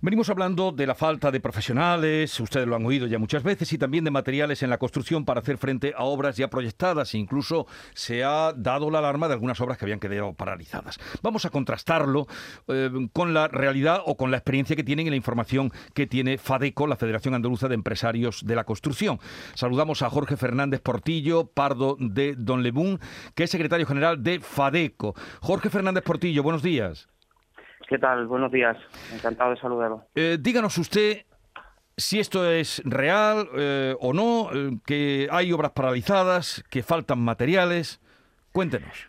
Venimos hablando de la falta de profesionales, ustedes lo han oído ya muchas veces, y también de materiales en la construcción para hacer frente a obras ya proyectadas. Incluso se ha dado la alarma de algunas obras que habían quedado paralizadas. Vamos a contrastarlo eh, con la realidad o con la experiencia que tienen y la información que tiene FADECO, la Federación Andaluza de Empresarios de la Construcción. Saludamos a Jorge Fernández Portillo, Pardo de Don Lebún, que es secretario general de FADECO. Jorge Fernández Portillo, buenos días. ¿Qué tal? Buenos días. Encantado de saludarlo. Eh, díganos usted si esto es real eh, o no, eh, que hay obras paralizadas, que faltan materiales. Cuéntenos.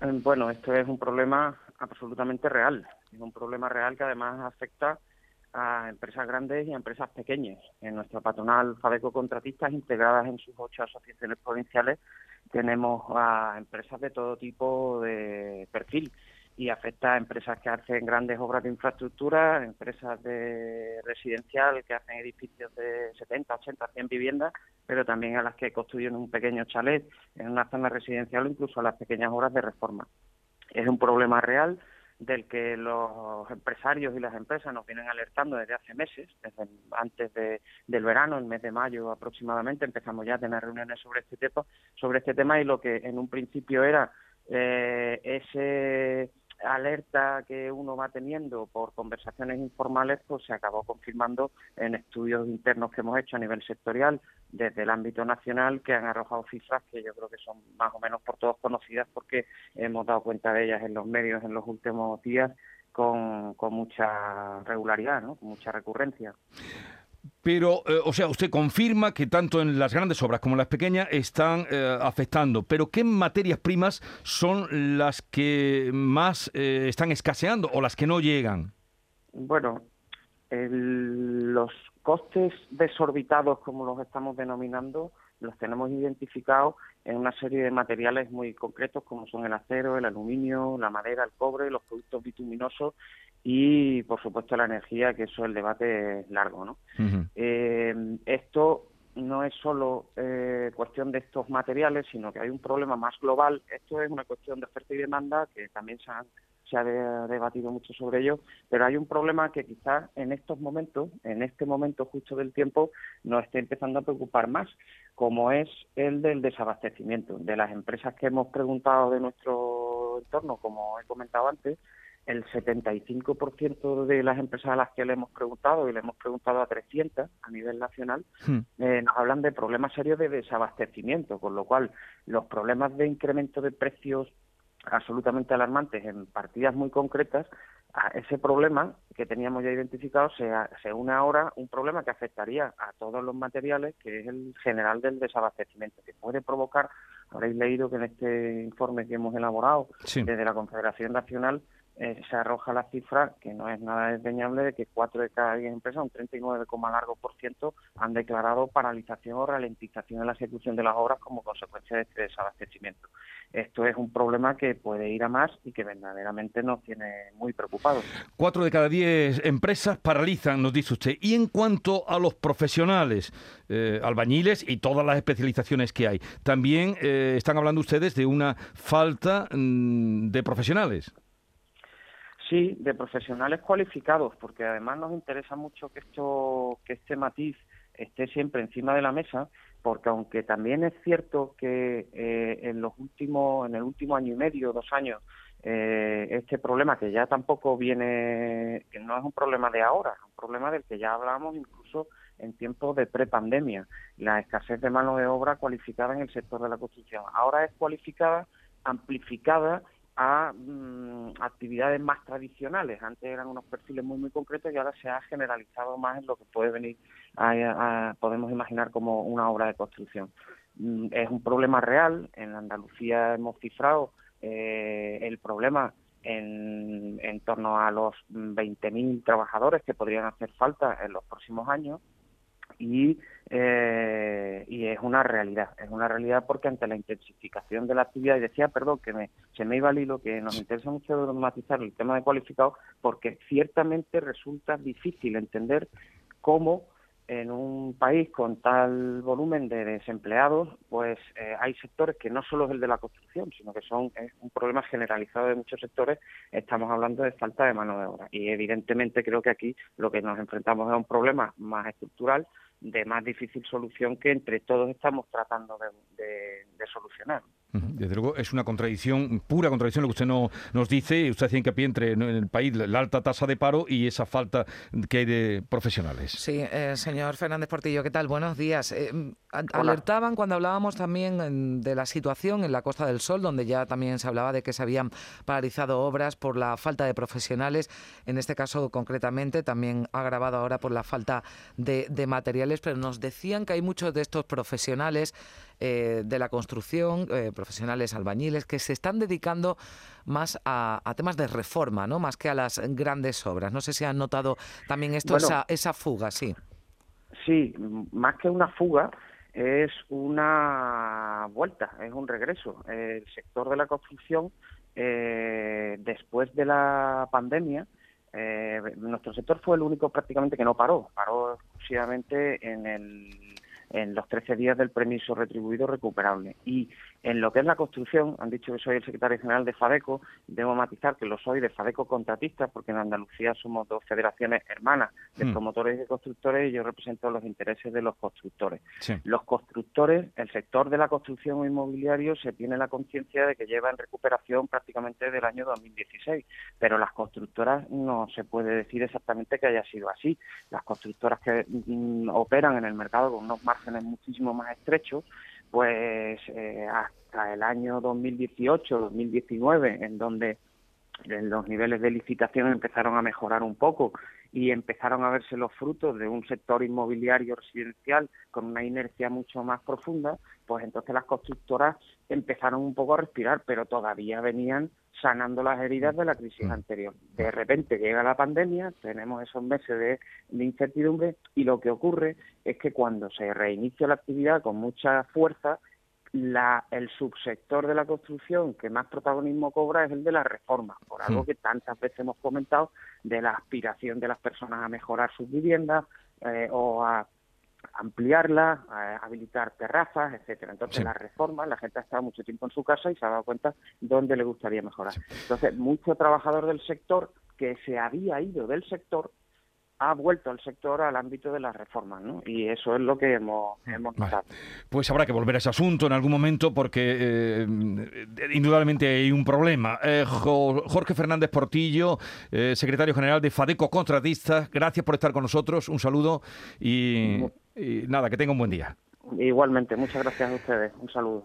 Bueno, esto es un problema absolutamente real. Es un problema real que además afecta a empresas grandes y a empresas pequeñas. En nuestra patronal Fabeco Contratistas, integradas en sus ocho asociaciones provinciales, tenemos a empresas de todo tipo de perfil y afecta a empresas que hacen grandes obras de infraestructura, empresas de residencial que hacen edificios de 70, 80, 100 viviendas, pero también a las que construyen un pequeño chalet en una zona residencial o incluso a las pequeñas obras de reforma. Es un problema real del que los empresarios y las empresas nos vienen alertando desde hace meses, desde antes del verano, el mes de mayo aproximadamente, empezamos ya a tener reuniones sobre este tema, sobre este tema y lo que en un principio era eh, ese alerta que uno va teniendo por conversaciones informales, pues se acabó confirmando en estudios internos que hemos hecho a nivel sectorial desde el ámbito nacional que han arrojado cifras que yo creo que son más o menos por todos conocidas porque hemos dado cuenta de ellas en los medios en los últimos días con, con mucha regularidad, ¿no? con mucha recurrencia. Pero, eh, o sea, usted confirma que tanto en las grandes obras como en las pequeñas están eh, afectando, pero ¿qué materias primas son las que más eh, están escaseando o las que no llegan? Bueno, los costes desorbitados, como los estamos denominando, los tenemos identificados en una serie de materiales muy concretos como son el acero, el aluminio, la madera, el cobre, los productos bituminosos y, por supuesto, la energía, que eso el debate es largo. ¿no? Eh, esto no es solo eh, cuestión de estos materiales, sino que hay un problema más global. Esto es una cuestión de oferta y demanda que también se, se ha debatido mucho sobre ello, pero hay un problema que quizás en estos momentos, en este momento justo del tiempo, nos esté empezando a preocupar más, como es el del desabastecimiento. De las empresas que hemos preguntado de nuestro entorno, como he comentado antes, el 75% de las empresas a las que le hemos preguntado, y le hemos preguntado a 300 a nivel nacional, hmm. eh, nos hablan de problemas serios de desabastecimiento, con lo cual los problemas de incremento de precios absolutamente alarmantes en partidas muy concretas, a ese problema que teníamos ya identificado se, se une ahora un problema que afectaría a todos los materiales, que es el general del desabastecimiento, que puede provocar, habréis leído que en este informe que hemos elaborado desde la Confederación Nacional eh, se arroja la cifra, que no es nada desdeñable, de que cuatro de cada diez empresas, un 39, largo por ciento, han declarado paralización o ralentización en la ejecución de las obras como consecuencia de este desabastecimiento. Esto es un problema que puede ir a más y que verdaderamente nos tiene muy preocupados. Cuatro de cada diez empresas paralizan, nos dice usted. Y en cuanto a los profesionales, eh, albañiles y todas las especializaciones que hay, también eh, están hablando ustedes de una falta mm, de profesionales. Sí, de profesionales cualificados, porque además nos interesa mucho que esto, que este matiz esté siempre encima de la mesa, porque aunque también es cierto que eh, en los últimos, en el último año y medio, dos años, eh, este problema que ya tampoco viene, que no es un problema de ahora, es un problema del que ya hablamos incluso en tiempos de prepandemia, la escasez de mano de obra cualificada en el sector de la construcción. Ahora es cualificada, amplificada a mm, actividades más tradicionales. Antes eran unos perfiles muy muy concretos y ahora se ha generalizado más en lo que puede venir a, podemos imaginar como una obra de construcción. Mm, es un problema real. En Andalucía hemos cifrado eh, el problema en, en torno a los 20.000 trabajadores que podrían hacer falta en los próximos años y, eh, y es una realidad, es una realidad porque ante la intensificación de la actividad, y decía, perdón, que me, se me iba al hilo, que nos interesa mucho matizar el tema de cualificado, porque ciertamente resulta difícil entender cómo en un país con tal volumen de desempleados, pues eh, hay sectores que no solo es el de la construcción, sino que son es un problema generalizado de muchos sectores. Estamos hablando de falta de mano de obra y evidentemente creo que aquí lo que nos enfrentamos es un problema más estructural de más difícil solución que entre todos estamos tratando de, solucionar. Desde luego es una contradicción, pura contradicción lo que usted no, nos dice. Usted hacía hincapié entre en el país la alta tasa de paro y esa falta que hay de profesionales. Sí, eh, señor Fernández Portillo, ¿qué tal? Buenos días. Eh, alertaban cuando hablábamos también de la situación en la Costa del Sol, donde ya también se hablaba de que se habían paralizado obras por la falta de profesionales. En este caso, concretamente, también agravado ahora por la falta de, de materiales, pero nos decían que hay muchos de estos profesionales eh, de la construcción, eh, profesionales albañiles, que se están dedicando más a, temas de reforma, ¿no? Más que a las grandes obras. No sé si han notado también esto, esa, esa fuga, sí. Sí, más que una fuga, es una vuelta, es un regreso. El sector de la construcción, eh, después de la pandemia, nuestro sector fue el único prácticamente que no paró, paró exclusivamente en el en los 13 días del permiso retribuido recuperable. Y en lo que es la construcción, han dicho que soy el secretario general de FADECO, debo matizar que lo soy de FADECO contratistas, porque en Andalucía somos dos federaciones hermanas de hmm. promotores y de constructores y yo represento los intereses de los constructores. Los constructores, el sector de la construcción inmobiliario se tiene la conciencia de que lleva en recuperación prácticamente del año 2016, pero las constructoras no se puede decir exactamente que haya sido así. Las constructoras que mm, operan en el mercado con unos márgenes muchísimo más estrechos, pues eh, hasta el año 2018-2019, en donde los niveles de licitación empezaron a mejorar un poco y empezaron a verse los frutos de un sector inmobiliario residencial con una inercia mucho más profunda, pues entonces las constructoras empezaron un poco a respirar, pero todavía venían sanando las heridas de la crisis mm. anterior. De repente llega la pandemia, tenemos esos meses de, incertidumbre y lo que ocurre es que cuando se reinicia la actividad con mucha fuerza, la, el subsector de la construcción que más protagonismo cobra es el de la reforma, por algo mm. que tantas veces hemos comentado de la aspiración de las personas a mejorar sus viviendas eh, o a ampliarla, habilitar terrazas, etcétera. Entonces, las reformas, la gente ha estado mucho tiempo en su casa y se ha dado cuenta dónde le gustaría mejorar. Entonces, mucho trabajador del sector que se había ido del sector ha vuelto al sector al ámbito de las reformas, ¿no? Y eso es lo que hemos, hemos notado. Pues habrá que volver a ese asunto en algún momento porque eh, indudablemente hay un problema. Eh, Jorge Fernández Portillo, eh, secretario general de Fadeco Contratistas, gracias por estar con nosotros, un saludo y, y nada, que tenga un buen día. Igualmente, muchas gracias a ustedes, un saludo.